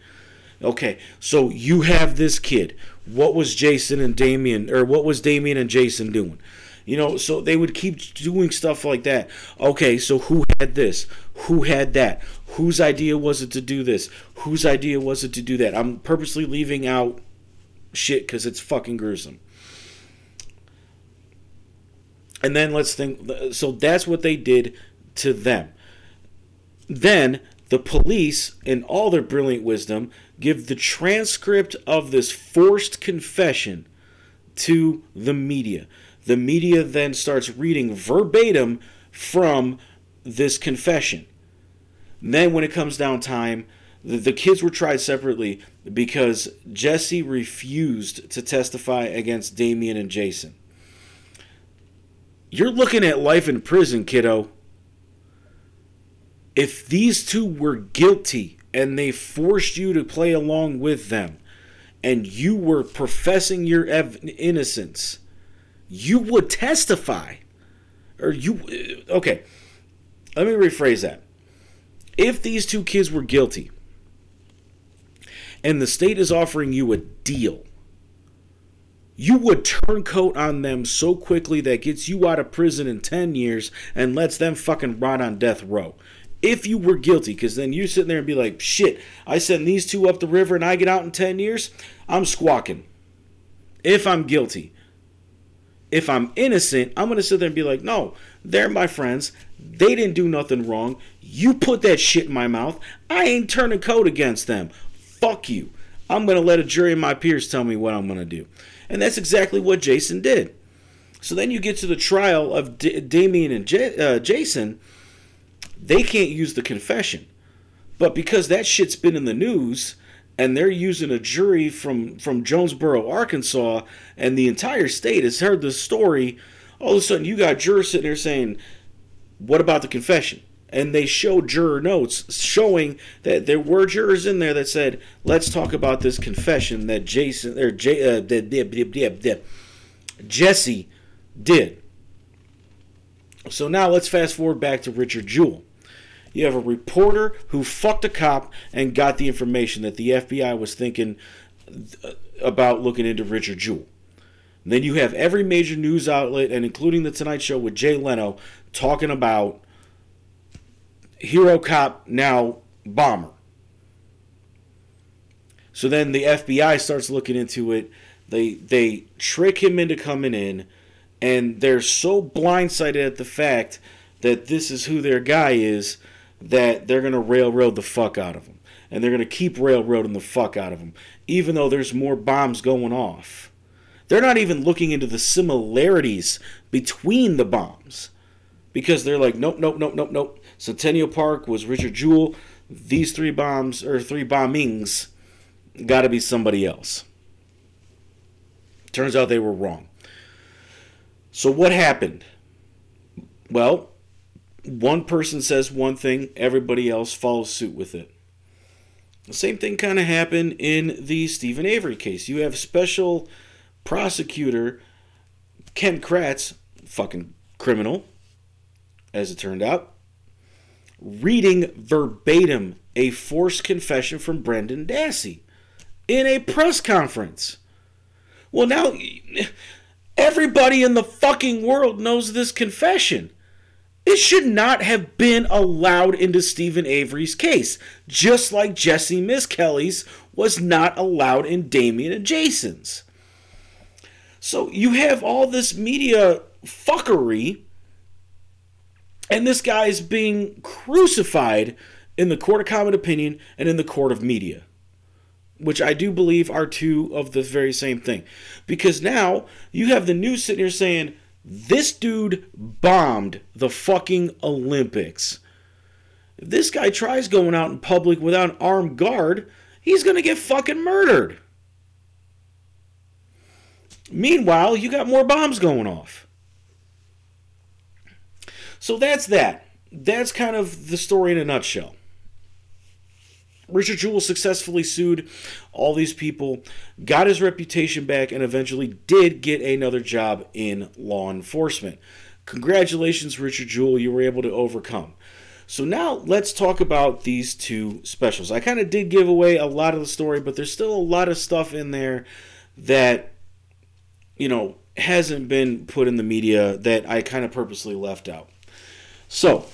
Okay, so you have this kid. What was Jason and Damien, or what was Damien and Jason doing? You know, so they would keep doing stuff like that. Okay, so who had this? Who had that? Whose idea was it to do this? Whose idea was it to do that? I'm purposely leaving out shit because it's fucking gruesome. And then let's think. So that's what they did to them. Then the police, in all their brilliant wisdom, give the transcript of this forced confession to the media. The media then starts reading verbatim from this confession. then, when it comes down time, the, the kids were tried separately because Jessie refused to testify against Damien and Jason. You're looking at life in prison, kiddo. If these two were guilty and they forced you to play along with them and you were professing your ev- innocence, you would testify. Or you. Okay. Let me rephrase that. If these two kids were guilty and the state is offering you a deal, you would turncoat on them so quickly that gets you out of prison in 10 years and lets them fucking rot on death row if you were guilty, because then you're sitting there and be like, shit, I send these two up the river and I get out in 10 years, I'm squawking. If I'm guilty. If I'm innocent, I'm going to sit there and be like, no, they're my friends. They didn't do nothing wrong. You put that shit in my mouth. I ain't turning code against them. Fuck you. I'm going to let a jury of my peers tell me what I'm going to do. And that's exactly what Jason did. So then you get to the trial of D- Damien and J- uh, Jason they can't use the confession. But because that shit's been in the news and they're using a jury from from Jonesboro, Arkansas, and the entire state has heard the story, all of a sudden you got jurors sitting there saying, "What about the confession?" And they show juror notes showing that there were jurors in there that said, "Let's talk about this confession that Jason or J, uh, that, that, that Jessie did." So now let's fast forward back to Richard Jewell. You have a reporter who fucked a cop and got the information that the FBI was thinking uh, about looking into Richard Jewell. then you have every major news outlet, and including the Tonight Show with Jay Leno, talking about hero cop now bomber. So then the FBI starts looking into it. They they trick him into coming in, and they're so blindsided at the fact that this is who their guy is that they're going to railroad the fuck out of them. And they're going to keep railroading the fuck out of them, even though there's more bombs going off. They're not even looking into the similarities between the bombs. Because they're like, nope, nope, nope, nope, nope. Centennial Park was Richard Jewell. These three bombs, or three bombings, got to be somebody else. Turns out they were wrong. So what happened? Well, one person says one thing, everybody else follows suit with it. The same thing kind of happened in the Steven Avery case. You have special prosecutor Ken Kratz, fucking criminal, as it turned out, reading verbatim a forced confession from Brendan Dassey in a press conference. Well, now everybody in the fucking world knows this confession. It should not have been allowed into Steven Avery's case, just like Jessie Misskelley's was not allowed in Damien and Jason's. So you have all this media fuckery, and this guy is being crucified in the court of common opinion and in the court of media which I do believe are two of the very same thing. Because now you have the news sitting here saying this dude bombed the fucking Olympics. If this guy tries going out in public without an armed guard, he's going to get fucking murdered. Meanwhile, you got more bombs going off. So that's that. That's kind of the story in a nutshell. Richard Jewell successfully sued all these people, got his reputation back, and eventually did get another job in law enforcement. Congratulations, Richard Jewell, you were able to overcome. So now let's talk about these two specials. I kind of did give away a lot of the story, but there's still a lot of stuff in there that, you know, hasn't been put in the media that I kind of purposely left out. So,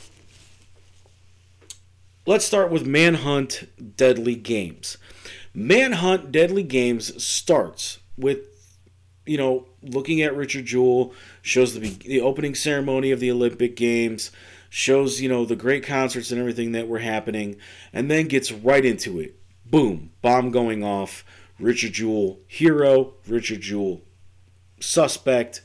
Let's start with Manhunt Deadly Games. Manhunt Deadly Games starts with, you know, looking at Richard Jewell, shows the, the opening ceremony of the Olympic Games, shows, you know, the great concerts and everything that were happening, and then gets right into it. Boom, bomb going off. Richard Jewell, hero. Richard Jewell, suspect.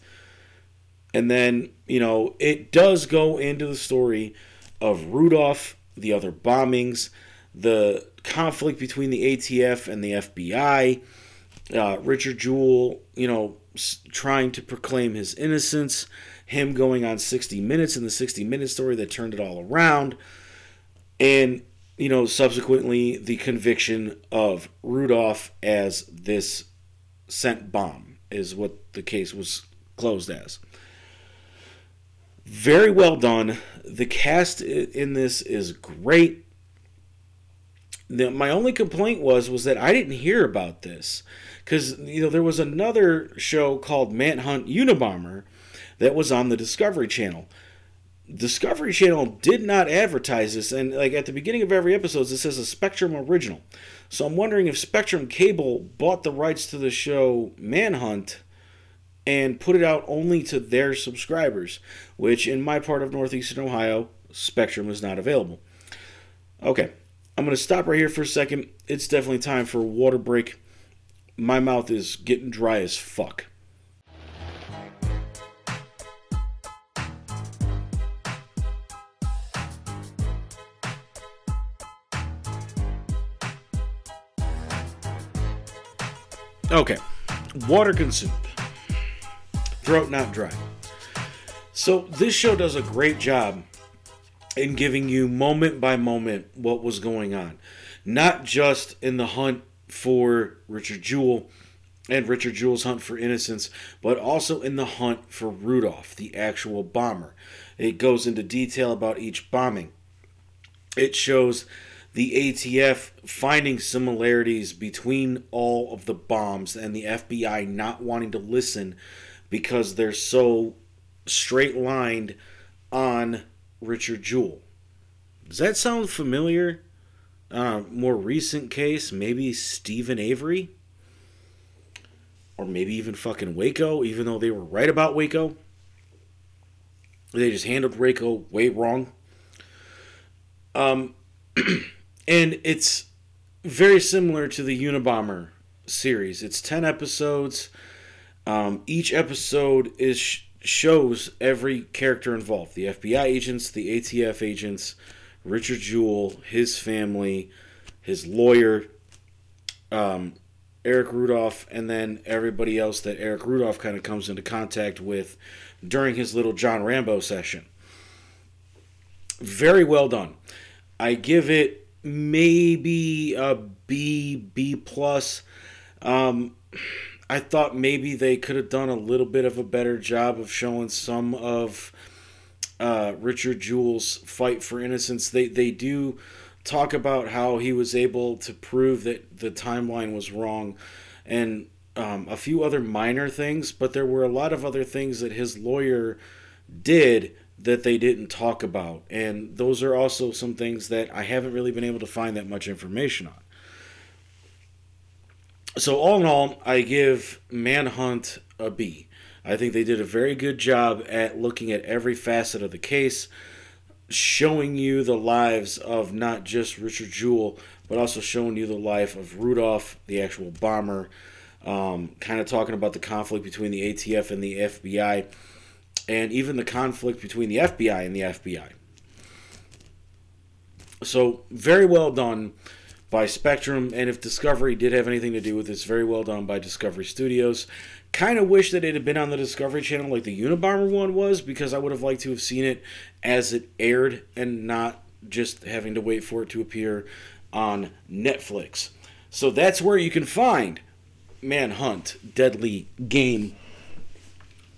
And then, you know, it does go into the story of Rudolph the other bombings, the conflict between the ATF and the FBI, uh, Richard Jewell, you know, trying to proclaim his innocence, him going on 60 Minutes in the 60 Minute story that turned it all around, and, you know, subsequently the conviction of Rudolph as this sent bomb is what the case was closed as. Very well done. The cast in this is great. The, my only complaint was was that I didn't hear about this because you know there was another show called Manhunt Unabomber that was on the Discovery Channel. Discovery Channel did not advertise this, and like at the beginning of every episode, it says a Spectrum original. So I'm wondering if Spectrum Cable bought the rights to the show Manhunt and put it out only to their subscribers, which in my part of northeastern Ohio, Spectrum is not available. Okay, I'm going to stop right here for a second. It's definitely time for a water break. My mouth is getting dry as fuck. Okay, water consumed throat not dry. So this show does a great job in giving you moment by moment what was going on, not just in the hunt for Richard Jewell and Richard Jewell's hunt for innocence, but also in the hunt for Rudolph, the actual bomber. It goes into detail about each bombing. It shows the ATF finding similarities between all of the bombs and the FBI not wanting to listen because they're so straight lined on Richard Jewell. Does that sound familiar? Uh, more recent case, maybe Steven Avery? Or maybe even fucking Waco, even though they were right about Waco. They just handled Waco way wrong. Um, and it's very similar to the Unabomber series. It's 10 episodes. Um, each episode is shows every character involved: the FBI agents, the ATF agents, Richard Jewell, his family, his lawyer, um, Eric Rudolph, and then everybody else that Eric Rudolph kind of comes into contact with during his little John Rambo session. Very well done. I give it maybe a B B plus. Um, I thought maybe they could have done a little bit of a better job of showing some of uh, Richard Jewell's fight for innocence. They they do talk about how he was able to prove that the timeline was wrong, and um, a few other minor things. But there were a lot of other things that his lawyer did that they didn't talk about. And those are also some things that I haven't really been able to find that much information on. So, all in all, I give Manhunt a B. I think they did a very good job at looking at every facet of the case, showing you the lives of not just Richard Jewell, but also showing you the life of Rudolph, the actual bomber, um, kind of talking about the conflict between the ATF and the FBI, and even the conflict between the FBI and the FBI. So, very well done by Spectrum, and if Discovery did have anything to do with this, very well done by Discovery Studios. Kind of wish that it had been on the Discovery Channel like the Unabomber one was, because I would have liked to have seen it as it aired and not just having to wait for it to appear on Netflix. So that's where you can find Manhunt Deadly Game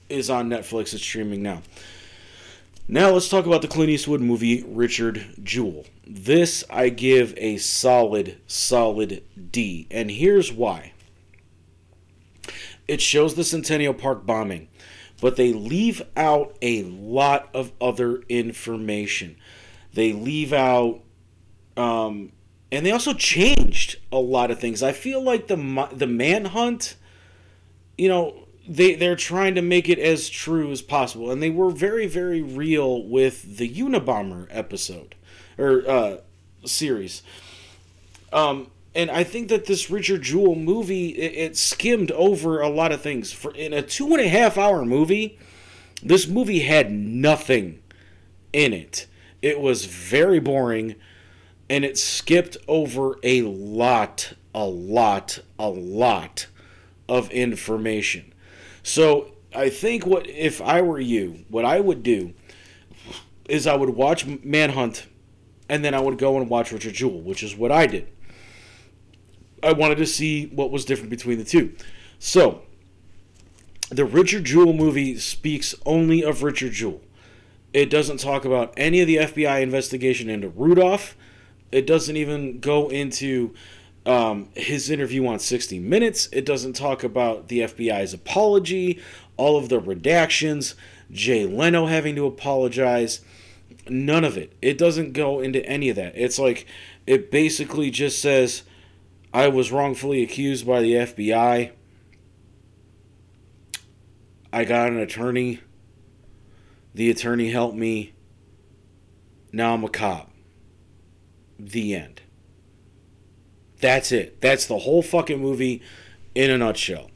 is on Netflix. It's streaming now. Now let's talk about the Clint Eastwood movie Richard Jewell. This I give a solid, solid D. And here's why. It shows the Centennial Park bombing, but they leave out a lot of other information. They leave out, um, and they also changed a lot of things. I feel like the the manhunt, you know, they they're trying to make it as true as possible, and they were very very real with the Unabomber episode or uh, series. Um, and I think that this Richard Jewell movie it, it, skimmed over a lot of things. For in a two and a half hour movie, this movie had nothing in it. It was very boring, and it skipped over a lot, a lot, a lot of information. So I think what if I were you, what I would do is I would watch Manhunt, and then I would go and watch Richard Jewell, which is what I did. I wanted to see what was different between the two. So, the Richard Jewell movie speaks only of Richard Jewell. It doesn't talk about any of the FBI investigation into Rudolph. It doesn't even go into um, his interview on 60 Minutes. It doesn't talk about the FBI's apology, all of the redactions, Jay Leno having to apologize. None of it. It doesn't go into any of that. It's like, it basically just says, I was wrongfully accused by the FBI. I got an attorney. The attorney helped me. Now I'm a cop. The end. That's it. That's the whole fucking movie in a nutshell.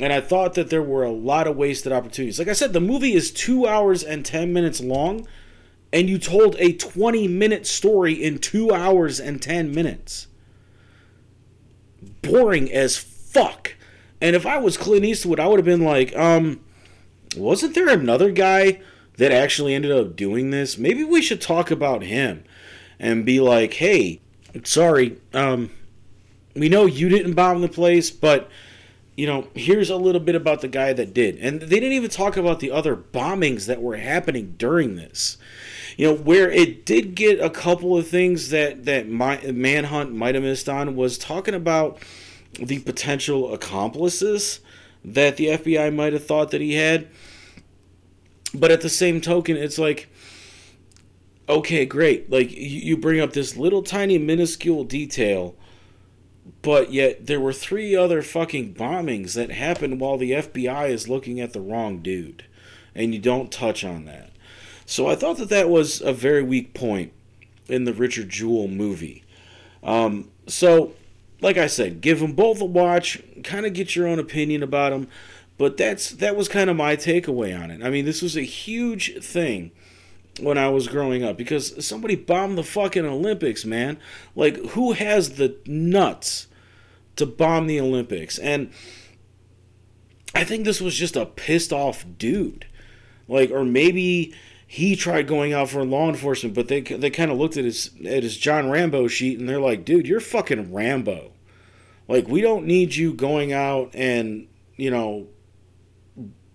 And I thought that there were a lot of wasted opportunities. Like I said, the movie is two hours and 10 minutes long, and you told a 20 minute story in two hours and 10 minutes boring as fuck. And if I was Clint Eastwood, I would have been like, um, wasn't there another guy that actually ended up doing this? Maybe we should talk about him and be like, hey, sorry, um, we know you didn't bomb the place, but you know, here's a little bit about the guy that did. And they didn't even talk about the other bombings that were happening during this. You know, where it did get a couple of things that that my, Manhunt might have missed on was talking about the potential accomplices that the FBI might have thought that he had. But at the same token, it's like, okay, great. Like, you bring up this little tiny minuscule detail, but yet there were three other fucking bombings that happened while the FBI is looking at the wrong dude. And you don't touch on that. So I thought that that was a very weak point in the Richard Jewell movie. Um, so like I said, give them both a watch, kind of get your own opinion about them. But that's that was kind of my takeaway on it. I mean, this was a huge thing when I was growing up because somebody bombed the fucking Olympics, man. Like, who has the nuts to bomb the Olympics? And I think this was just a pissed off dude. Like, or maybe he tried going out for law enforcement, but they they kind of looked at his at his John Rambo sheet and they're like, dude, you're fucking Rambo. Like we don't need you going out and you know,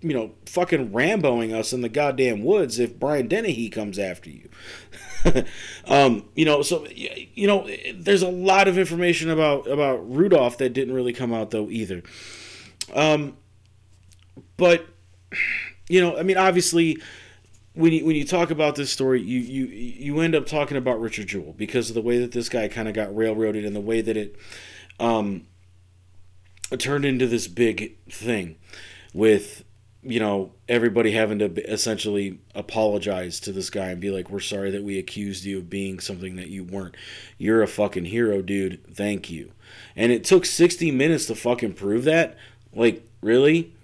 you know, fucking Ramboing us in the goddamn woods if Brian Dennehy comes after you. um, you know, so you know, there's a lot of information about about Rudolph that didn't really come out though either. Um, but you know, I mean, obviously when you when you talk about this story, you you you end up talking about Richard Jewell because of the way that this guy kind of got railroaded and the way that it um, turned into this big thing with you know everybody having to essentially apologize to this guy and be like we're sorry that we accused you of being something that you weren't. You're a fucking hero dude. Thank you. And it took 60 minutes to fucking prove that? Like really?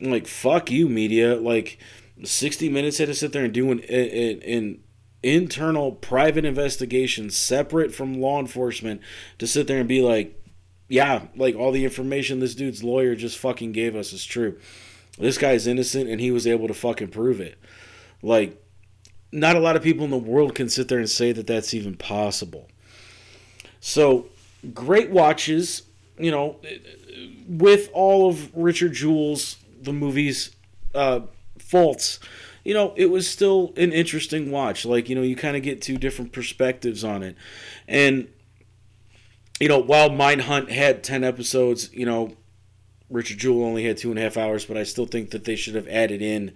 Like fuck you media. Like 60 minutes had to sit there and do an, an, an internal private investigation separate from law enforcement to sit there and be like yeah, like all the information this dude's lawyer just fucking gave us is true. This guy's innocent and he was able to fucking prove it. Like, not a lot of people in the world can sit there and say that that's even possible. So, great watches, you know, with all of Richard Jewell's, the movie's uh, faults, you know, it was still an interesting watch. Like, you know, you kind of get two different perspectives on it. And you know, while Mind Hunt had 10 episodes, you know, Richard Jewell only had two and a half hours, but I still think that they should have added in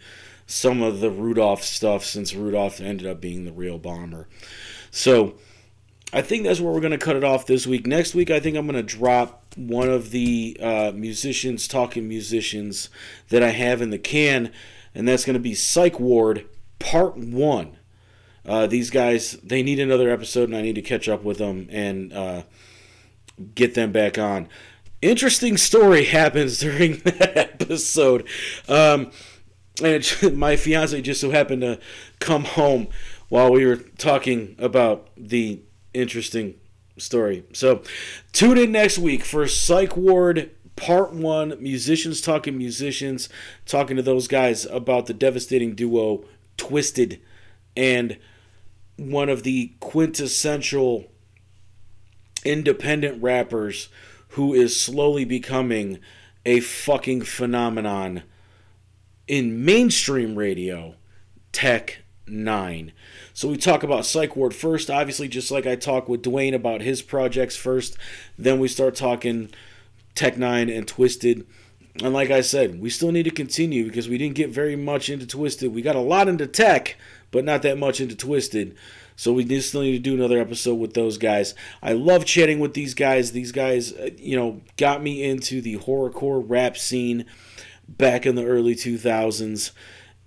some of the Rudolph stuff since Rudolph ended up being the real bomber. So I think that's where we're going to cut it off this week. Next week, I think I'm going to drop one of the uh, musicians talking musicians that I have in the can, and that's going to be Psych Ward Part 1. Uh, these guys, they need another episode, and I need to catch up with them and uh, get them back on. Interesting story happens during that episode. Um, and it, my fiance just so happened to come home while we were talking about the interesting story. So tune in next week for Psych Ward Part 1 Musicians Talking Musicians, talking to those guys about the devastating duo Twiztid and one of the quintessential independent rappers who is slowly becoming a fucking phenomenon in mainstream radio, Tech N9ne. So we talk about Psych Ward first, obviously, just like I talk with Dwayne about his projects first. Then we start talking Tech N9ne and Twiztid. And like I said, we still need to continue because we didn't get very much into Twiztid. We got a lot into tech, but not that much into Twiztid. So we still need to do another episode with those guys. I love chatting with these guys. These guys, uh, you know, got me into the horrorcore rap scene back in the early 2000s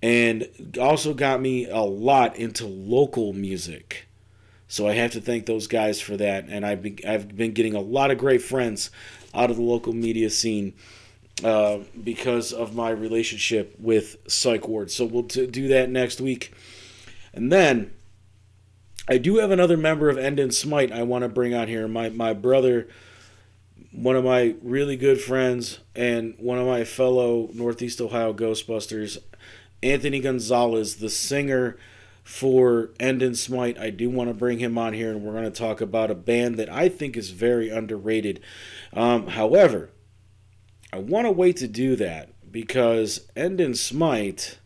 and also got me a lot into local music. So I have to thank those guys for that. And I've been, I've been getting a lot of great friends out of the local media scene uh, because of my relationship with Psych Ward. So we'll t- do that next week. And then I do have another member of End and Smite I want to bring on here. My my brother, one of my really good friends, and one of my fellow Northeast Ohio Ghostbusters, Anthony Gonzalez, the singer for End in Smite. I do want to bring him on here, and we're going to talk about a band that I think is very underrated. Um, however, I want to wait to do that because End in Smite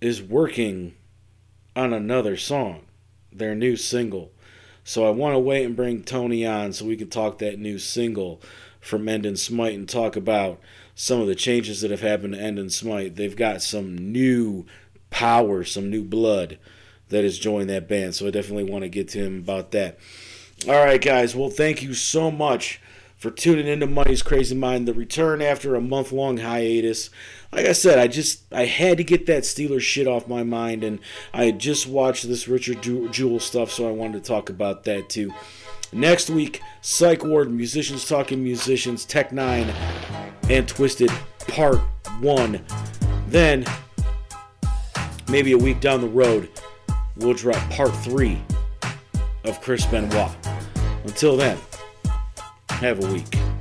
is working on another song, their new single. So I want to wait and bring Tony on so we can talk that new single from End in Smite and talk about some of the changes that have happened to End in Smite. They've got some new power, some new blood that has joined that band. So I definitely want to get to him about that. All right, guys. Well, thank you so much for tuning into Money's Crazy Mind, the return after a month long hiatus. Like I said, I just I had to get that Steelers shit off my mind, and I had just watched this Richard Jewell stuff, so I wanted to talk about that too. Next week, Psych Ward, Musicians Talking Musicians, Tech N9ne, and Twiztid Part 1. Then, maybe a week down the road, we'll drop Part 3 of Chris Benoit. Until then, have a week.